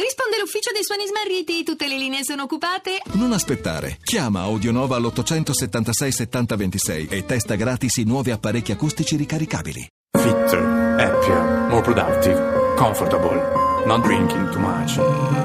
Risponde l'ufficio dei suoni smarriti, tutte le linee sono occupate. Non aspettare. Chiama Audionova all'876 70 26 e testa gratis i nuovi apparecchi acustici ricaricabili. Fitter, happier, more productive, comfortable, not drinking too much,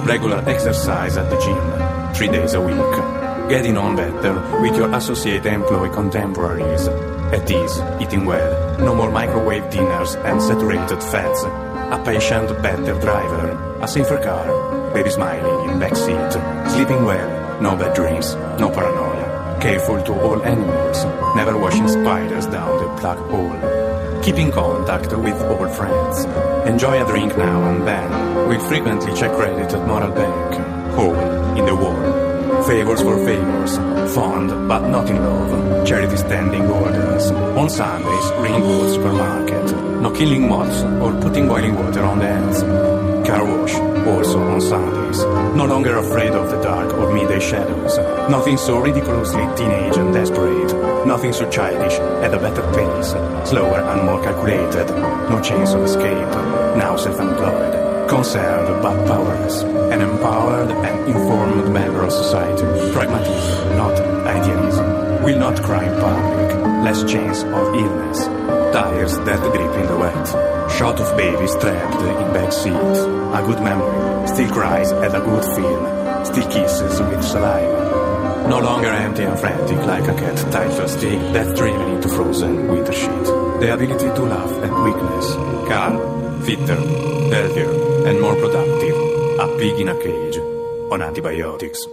regular exercise at the gym, three days a week, getting on better with your associate employee contemporaries, at ease, eating well, no more microwave dinners and saturated fats, a patient, better driver, a safer car, baby smiling in backseat, sleeping well, no bad dreams, no paranoia, careful to all animals, never washing spiders down the plug hole, Keeping contact with old friends, enjoy a drink now and then, we frequently check credit at Moral Bank, hole in the wall. Favors for favors, fond but not in love, charity standing on Sundays, Ringwood Supermarket, no killing moths or putting boiling water on the hands, car wash, also on Sundays, no longer afraid of the dark or midday shadows, nothing so ridiculously teenage and desperate, nothing so childish at a better pace, slower and more calculated, no chance of escape, now self-employed. Concerned but powerless, an empowered and informed member of society. Pragmatism, not idealism. Will not cry in public, less chance of illness. Tires that drip in the wet. Shot of babies trapped in back seats. A good memory. Still cries at a good film. Still kisses with saliva. No longer empty and frantic like a cat tied to a stick that's driven into frozen winter sheet. The ability to laugh at weakness. Calm, fitter, healthier, and more productive. A pig in a cage on antibiotics.